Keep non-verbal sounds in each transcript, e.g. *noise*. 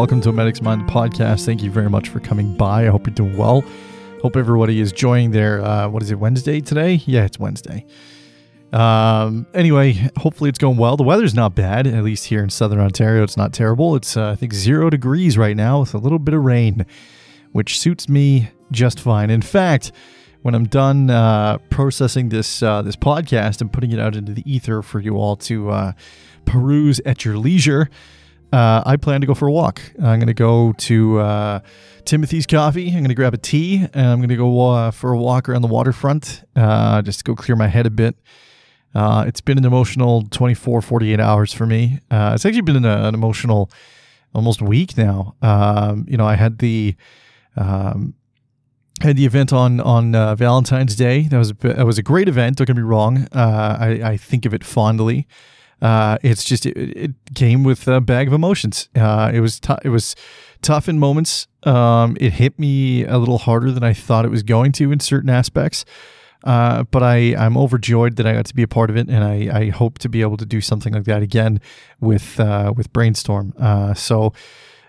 Welcome to a Medic's Mind podcast. Thank you very much for coming by. I hope you're doing well. Hope everybody is enjoying their, uh, what is it, Wednesday today? Yeah, it's Wednesday. Um, anyway, hopefully it's going well. The weather's not bad, at least here in southern Ontario. It's not terrible. It's, uh, I think, zero degrees right now with a little bit of rain, which suits me just fine. In fact, when I'm done uh, processing this uh, this podcast and putting it out into the ether for you all to uh, peruse at your leisure, uh, I plan to go for a walk. I'm going to go to uh, Timothy's Coffee. I'm going to grab a tea and I'm going to go uh, for a walk around the waterfront uh, just to go clear my head a bit. Uh, it's been an emotional 24, 48 hours for me. Uh, it's actually been an, an, emotional almost week now. Um, you know, I had the. Um, had the event on on Valentine's Day. That was a, that was a great event. Don't get me wrong. I, I think of it fondly uh, it's just it, it, came with a bag of emotions. Uh, it was t- it was tough in moments. Um, it hit me a little harder than I thought it was going to in certain aspects. Uh, but I I'm overjoyed that I got to be a part of it, and I, I hope to be able to do something like that again with uh, with Brainstorm. Uh, so.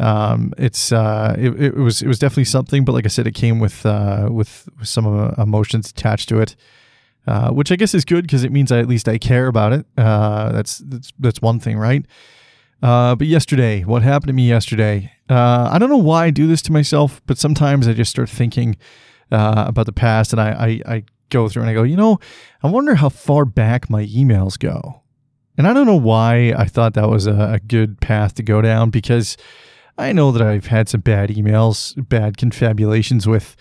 Um, it's uh, it, it was it was definitely something, but like I said, it came with uh, with, with some emotions attached to it. Uh, which I guess is good because it means I, at least I care about it. Uh, that's, that's that's one thing, right? Uh, but yesterday, what happened to me yesterday? Uh, I don't know why I do this to myself, but sometimes I just start thinking uh, about the past, and I, I, I go through and I go, you know, I wonder how far back my emails go. And I don't know why I thought that was a, a good path to go down because I know that I've had some bad emails, bad confabulations with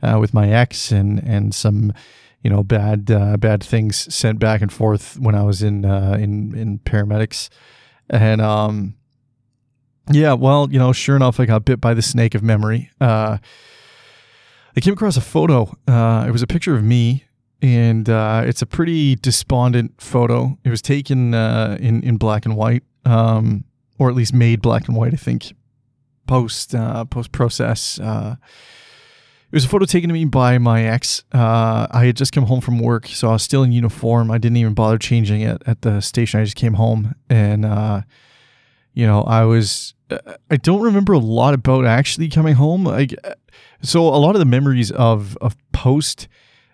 with my ex, and and some you know bad uh, bad things sent back and forth when I was in uh, in in paramedics, and um, yeah, well, you know, sure enough, I got bit by the snake of memory. Uh, I came across a photo. Uh, it was a picture of me, and uh, it's a pretty despondent photo. It was taken uh, in in black and white, um, or at least made black and white, I think, post uh, post process. Uh, it was a photo taken of me by my ex. Uh, I had just come home from work, so I was still in uniform. I didn't even bother changing it at the station. I just came home, and uh, you know, I was. Uh, I don't remember a lot about actually coming home. Like, so a lot of the memories of of post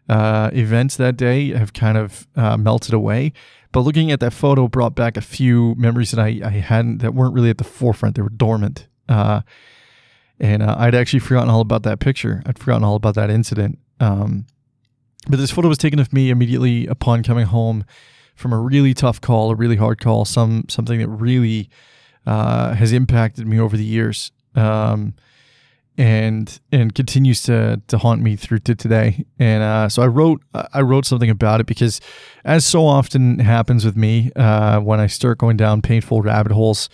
uh, events that day have kind of uh, melted away. But looking at that photo brought back a few memories that I, I hadn't that weren't really at the forefront. They were dormant. And uh, I'd actually forgotten all about that picture. I'd forgotten all about that incident. Um, but this photo was taken of me immediately upon coming home from a really tough call, a really hard call, some something that really uh, has impacted me over the years, um, and and continues to to haunt me through to today. And uh, so I wrote I wrote something about it because, as so often happens with me, uh, when I start going down painful rabbit holes,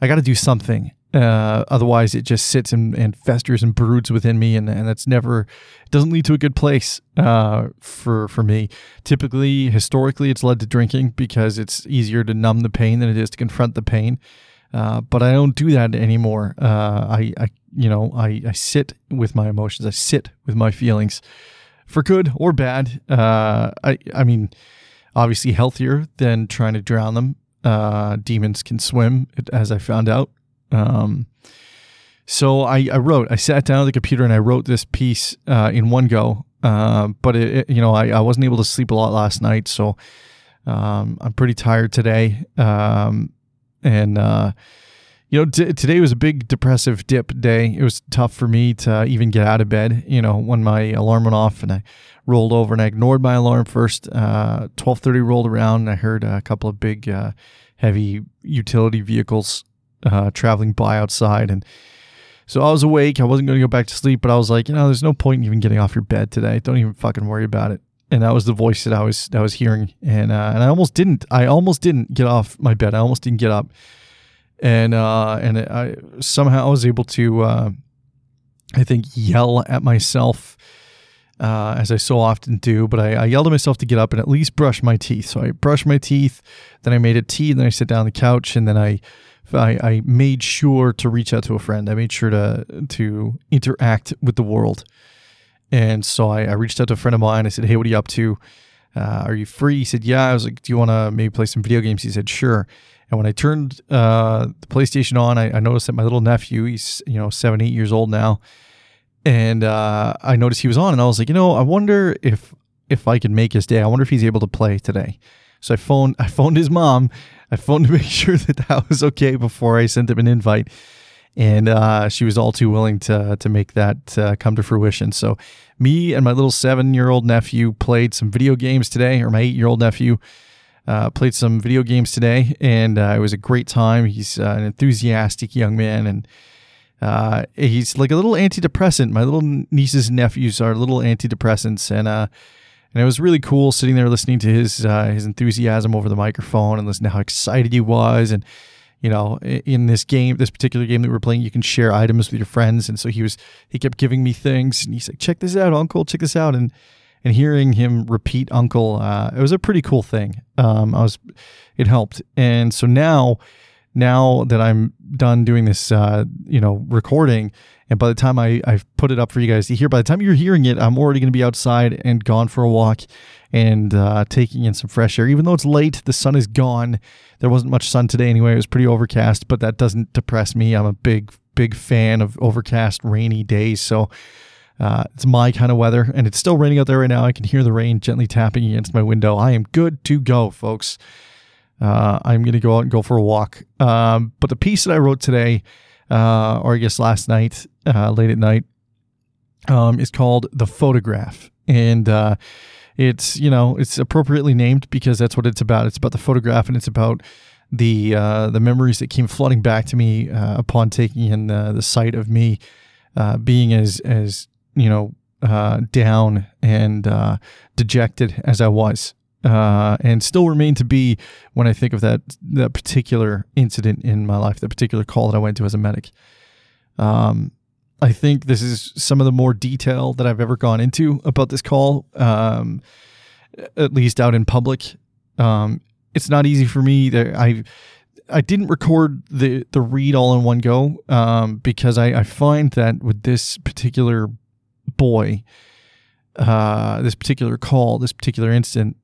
I got to do something. Uh, otherwise, it just sits and, and, festers and broods within me, and, and that's never it doesn't lead to a good place uh, for for me. Typically, historically, it's led to drinking because it's easier to numb the pain than it is to confront the pain. Uh, but I don't do that anymore. Uh, I, I, you know, I, I sit with my emotions. I sit with my feelings, for good or bad. Uh, I, I mean, obviously healthier than trying to drown them. Uh, demons can swim, as I found out. Um, so I, I wrote, I sat down at the computer and I wrote this piece uh, in one go. Uh, but it, it, you know, I, I wasn't able to sleep a lot last night, so um, I'm pretty tired today. Um, and uh, you know, t- today was a big depressive dip day. It was tough for me to even get out of bed. You know, when my alarm went off and I rolled over and I ignored my alarm first. Uh, Twelve thirty rolled around and I heard a couple of big, uh, heavy utility vehicles uh, traveling by outside. And so I was awake. I wasn't going to go back to sleep, but I was like, you know, there's no point in even getting off your bed today. Don't even fucking worry about it. And that was the voice that I was that I was hearing, and uh, and I almost didn't. I almost didn't get off my bed. I almost didn't get up, and uh, and I somehow I was able to, uh, I think, yell at myself uh, as I so often do. But I, I, yelled at myself to get up and at least brush my teeth. So I brushed my teeth, then I made a tea, then I sit down on the couch, and then I I, I made sure to reach out to a friend. I made sure to to interact with the world. And so I, I reached out to a friend of mine. I said, "Hey, what are you up to? Uh, are you free?" He said, "Yeah." I was like, "Do you want to maybe play some video games?" He said, "Sure." And when I turned uh, the PlayStation on, I, I, noticed that my little nephew, he's you know seven, eight years old now, and uh, I noticed he was on, and I was like, you know, I wonder if if I can make his day. I wonder if he's able to play today. So I phoned I phoned his mom. I phoned to make *laughs* sure that that was okay before I sent him an invite, and uh, she was all too willing to to make that uh, come to fruition. So me and my little seven year old nephew played some video games today, or my eight year old nephew. Uh, played some video games today, and uh, it was a great time. He's uh, an enthusiastic young man, and uh, he's like a little antidepressant. My little nieces and nephews are little antidepressants, and uh, and it was really cool sitting there listening to his uh, his enthusiasm over the microphone and listening to how excited he was, and you know, in this game, this particular game that we are playing, you can share items with your friends, and so he was he kept giving me things, and he's like, "Check this out, Uncle, check this out," and and hearing him repeat uncle, uh, it was a pretty cool thing. Um, I was, it helped. And so now, now that I'm done doing this, uh, you know, recording, and by the time I, I've put it up for you guys to hear, by the time you're hearing it, I'm already going to be outside and gone for a walk and uh, taking in some fresh air. Even though it's late, the sun is gone. There wasn't much sun today anyway. It was pretty overcast, but that doesn't depress me. I'm a big, big fan of overcast, rainy days. So uh, it's my kind of weather, and it's still raining out there right now. I can hear the rain gently tapping against my window. I am good to go, folks. Uh, I'm going to go out and go for a walk. Um, but the piece that I wrote today, uh, or I guess last night, uh, late at night, um, is called The Photograph. And uh, it's, you know, it's appropriately named because that's what it's about. It's about the photograph and it's about the uh, the memories that came flooding back to me upon taking in the, the sight of me being as, as you know, uh, down and uh, dejected as I was, uh, and still remain to be when I think of that that particular incident in my life, that particular call that I went to as a medic. Um, I think this is some of the more detail that I've ever gone into about this call, um, at least out in public. Um, it's not easy for me. I I didn't record the the read all in one go um, because I, I find that with this particular boy, uh, this particular call, this particular instant,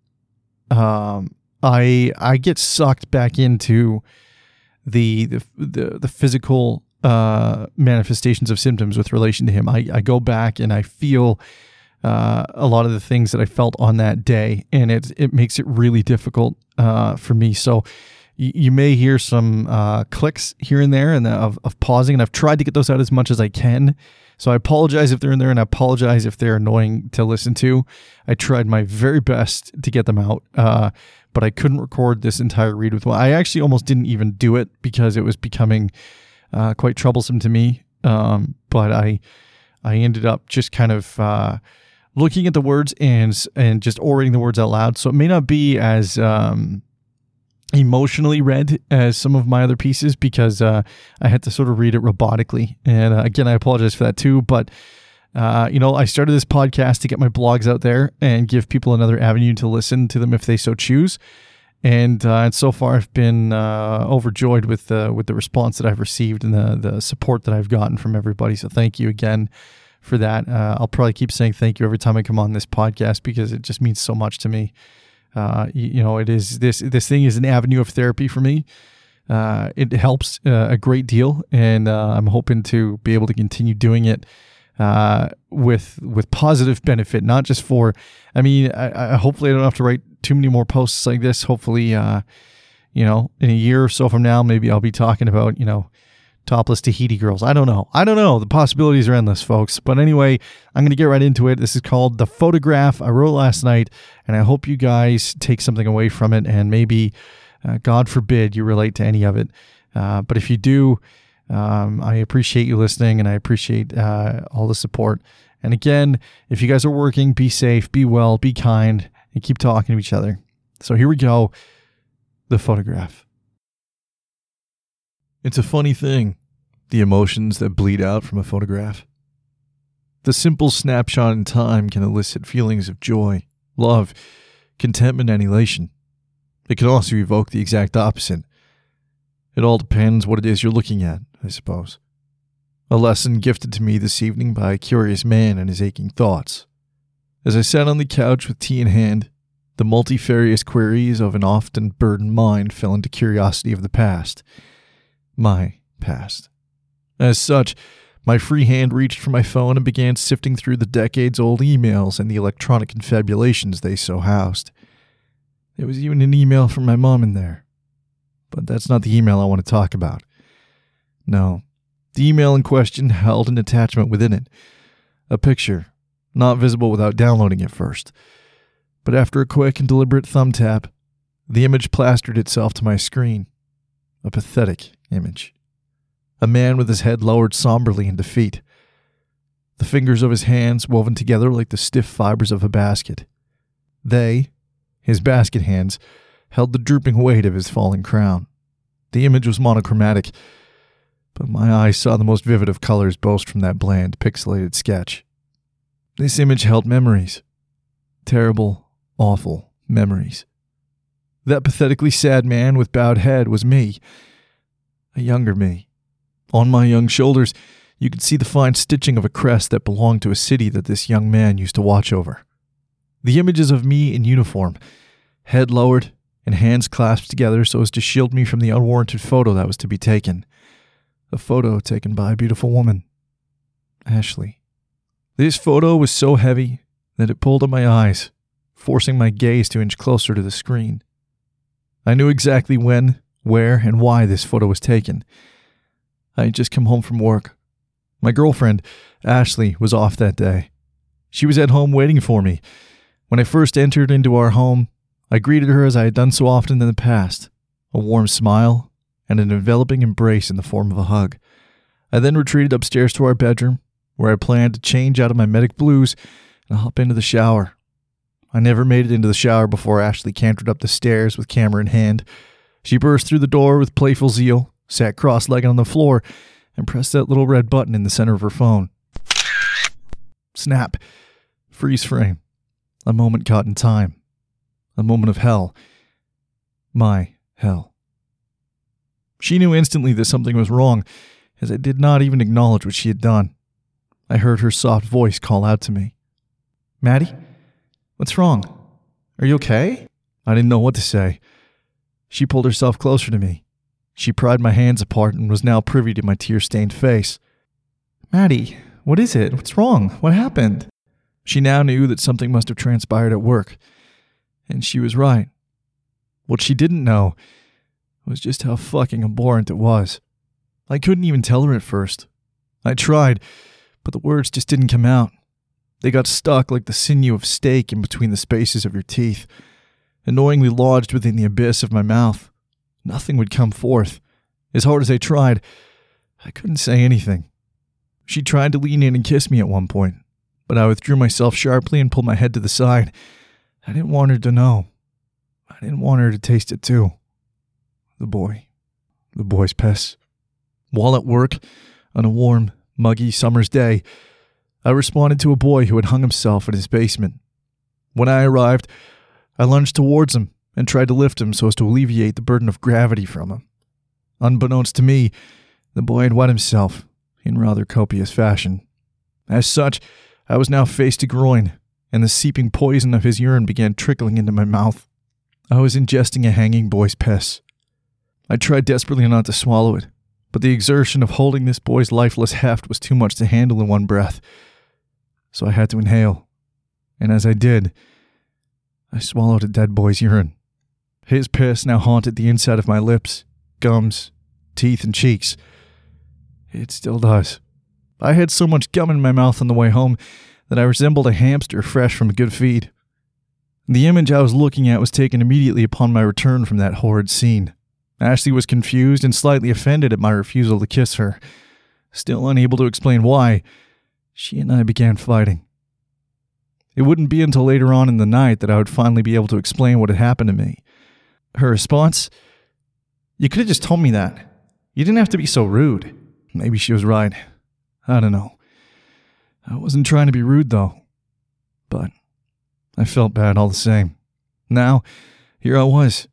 um, I I get sucked back into the the the, the physical uh, manifestations of symptoms with relation to him. I, I go back and I feel uh, a lot of the things that I felt on that day, and it it makes it really difficult uh, for me. So you, may hear some uh, clicks here and there, and of, of pausing, and I've tried to get those out as much as I can. So I apologize if they're in there and I apologize if they're annoying to listen to. I tried my very best to get them out, uh, but I couldn't record this entire read with one. I actually almost didn't even do it because it was becoming uh, quite troublesome to me. Um, but I, I ended up just kind of uh, looking at the words and and just orating the words out loud. So it may not be as um, emotionally read as some of my other pieces because uh, I had to sort of read it robotically. And uh, again, I apologize for that too. But, uh, you know, I started this podcast to get my blogs out there and give people another avenue to listen to them if they so choose. And, uh, and so far, I've been uh, overjoyed with the with the response that I've received and the the support that I've gotten from everybody. So thank you again for that. Uh, I'll probably keep saying thank you every time I come on this podcast because it just means so much to me. Uh, you, you, know, it is this this thing is an avenue of therapy for me. Uh, it helps uh, a great deal, and uh, I'm hoping to be able to continue doing it uh, with with positive benefit, not just for. I mean, I, I, hopefully I don't have to write too many more posts like this. Hopefully, uh, you know, in a year or so from now, maybe I'll be talking about you know topless Tahiti girls. I don't know. I don't know. The possibilities are endless, folks. But anyway, I'm going to get right into it. This is called The Photograph. I wrote last night, and I hope you guys take something away from it and maybe, uh, God forbid, you relate to any of it. Uh, but if you do, um, I appreciate you listening and I appreciate uh, all the support. And again, if you guys are working, be safe, be well, be kind, and keep talking to each other. So here we go The Photograph. It's a funny thing, the emotions that bleed out from a photograph. The simple snapshot in time can elicit feelings of joy, love, contentment, and elation. It can also evoke the exact opposite. It all depends what it is you're looking at, I suppose. A lesson gifted to me this evening by a curious man and his aching thoughts. As I sat on the couch with tea in hand, the multifarious queries of an often burdened mind fell into curiosity of the past. My past. As such, my free hand reached for my phone and began sifting through the decades old emails and the electronic confabulations they so housed. There was even an email from my mom in there. But that's not the email I want to talk about. No, the email in question held an attachment within it a picture, not visible without downloading it first. But after a quick and deliberate thumb tap, the image plastered itself to my screen. A pathetic image a man with his head lowered somberly in defeat, the fingers of his hands woven together like the stiff fibers of a basket. They, his basket hands, held the drooping weight of his falling crown. The image was monochromatic, but my eyes saw the most vivid of colors boast from that bland, pixelated sketch. This image held memories. Terrible, awful memories. That pathetically sad man with bowed head was me, a younger me. On my young shoulders, you could see the fine stitching of a crest that belonged to a city that this young man used to watch over. The images of me in uniform, head lowered and hands clasped together so as to shield me from the unwarranted photo that was to be taken. A photo taken by a beautiful woman. Ashley. This photo was so heavy that it pulled at my eyes, forcing my gaze to inch closer to the screen. I knew exactly when, where, and why this photo was taken I had just come home from work. My girlfriend, Ashley, was off that day. She was at home waiting for me. When I first entered into our home, I greeted her as I had done so often in the past a warm smile and an enveloping embrace in the form of a hug. I then retreated upstairs to our bedroom, where I planned to change out of my medic blues and hop into the shower. I never made it into the shower before Ashley cantered up the stairs with camera in hand. She burst through the door with playful zeal sat cross legged on the floor, and pressed that little red button in the center of her phone. Snap. Freeze frame. A moment caught in time. A moment of hell. My hell. She knew instantly that something was wrong, as I did not even acknowledge what she had done. I heard her soft voice call out to me Matty? What's wrong? Are you okay? I didn't know what to say. She pulled herself closer to me, she pried my hands apart and was now privy to my tear stained face. Matty, what is it? What's wrong? What happened? She now knew that something must have transpired at work. And she was right. What she didn't know was just how fucking abhorrent it was. I couldn't even tell her at first. I tried, but the words just didn't come out. They got stuck like the sinew of steak in between the spaces of your teeth, annoyingly lodged within the abyss of my mouth. Nothing would come forth. As hard as I tried, I couldn't say anything. She tried to lean in and kiss me at one point, but I withdrew myself sharply and pulled my head to the side. I didn't want her to know. I didn't want her to taste it too. The boy. The boy's piss. While at work, on a warm, muggy summer's day, I responded to a boy who had hung himself in his basement. When I arrived, I lunged towards him and tried to lift him so as to alleviate the burden of gravity from him. Unbeknownst to me, the boy had wet himself in rather copious fashion. As such, I was now face to groin, and the seeping poison of his urine began trickling into my mouth. I was ingesting a hanging boy's piss. I tried desperately not to swallow it, but the exertion of holding this boy's lifeless heft was too much to handle in one breath. So I had to inhale, and as I did, I swallowed a dead boy's urine. His piss now haunted the inside of my lips, gums, teeth, and cheeks. It still does. I had so much gum in my mouth on the way home that I resembled a hamster fresh from a good feed. The image I was looking at was taken immediately upon my return from that horrid scene. Ashley was confused and slightly offended at my refusal to kiss her. Still unable to explain why, she and I began fighting. It wouldn't be until later on in the night that I would finally be able to explain what had happened to me. Her response You could have just told me that. You didn't have to be so rude. Maybe she was right. I don't know. I wasn't trying to be rude, though. But I felt bad all the same. Now, here I was,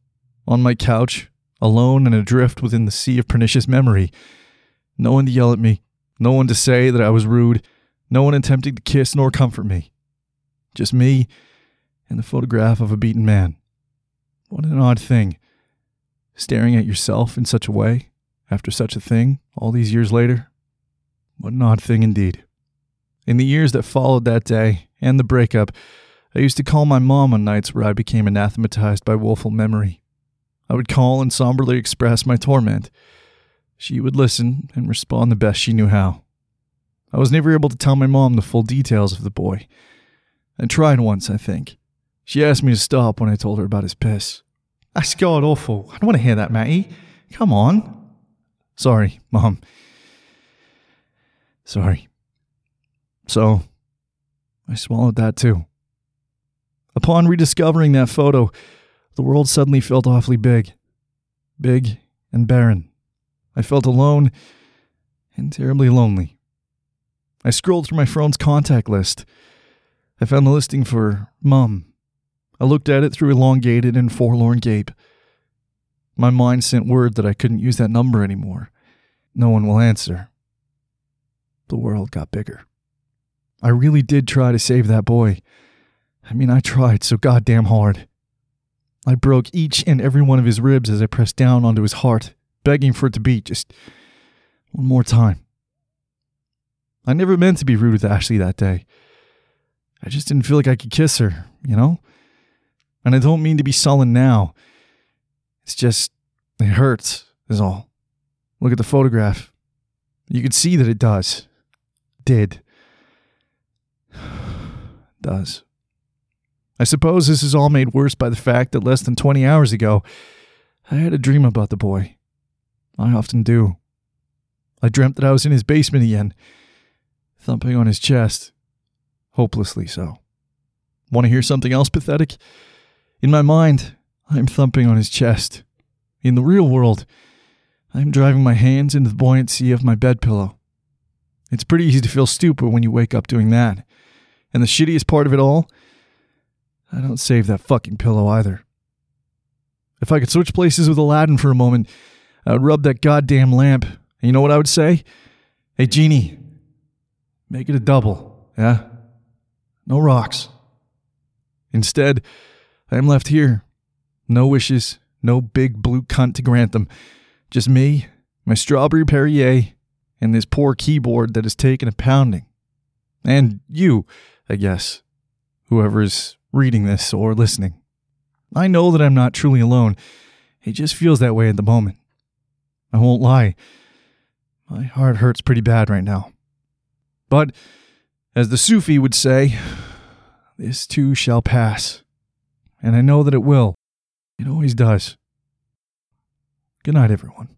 on my couch, alone and adrift within the sea of pernicious memory. No one to yell at me, no one to say that I was rude, no one attempting to kiss nor comfort me. Just me and the photograph of a beaten man. What an odd thing. Staring at yourself in such a way, after such a thing, all these years later. What an odd thing indeed. In the years that followed that day and the breakup, I used to call my mom on nights where I became anathematized by woeful memory. I would call and somberly express my torment. She would listen and respond the best she knew how. I was never able to tell my mom the full details of the boy. I tried once, I think. She asked me to stop when I told her about his piss. That's god awful. I don't want to hear that, Matty. Come on. Sorry, Mom. Sorry. So, I swallowed that too. Upon rediscovering that photo, the world suddenly felt awfully big. Big and barren. I felt alone and terribly lonely. I scrolled through my phone's contact list. I found the listing for Mum. I looked at it through elongated and forlorn gape. My mind sent word that I couldn't use that number anymore. No one will answer. The world got bigger. I really did try to save that boy. I mean, I tried so goddamn hard. I broke each and every one of his ribs as I pressed down onto his heart, begging for it to beat just one more time. I never meant to be rude with Ashley that day. I just didn't feel like I could kiss her, you know? And I don't mean to be sullen now. It's just, it hurts, is all. Look at the photograph. You can see that it does. Did. *sighs* does. I suppose this is all made worse by the fact that less than 20 hours ago, I had a dream about the boy. I often do. I dreamt that I was in his basement again, thumping on his chest, hopelessly so. Want to hear something else pathetic? In my mind, I'm thumping on his chest. In the real world, I'm driving my hands into the buoyancy of my bed pillow. It's pretty easy to feel stupid when you wake up doing that. And the shittiest part of it all, I don't save that fucking pillow either. If I could switch places with Aladdin for a moment, I would rub that goddamn lamp. And you know what I would say? Hey, Genie, make it a double, yeah? No rocks. Instead, I am left here. No wishes, no big blue cunt to grant them. Just me, my strawberry Perrier, and this poor keyboard that has taken a pounding. And you, I guess, whoever is reading this or listening. I know that I'm not truly alone. It just feels that way at the moment. I won't lie. My heart hurts pretty bad right now. But, as the Sufi would say, this too shall pass. And I know that it will. It always does. Good night, everyone.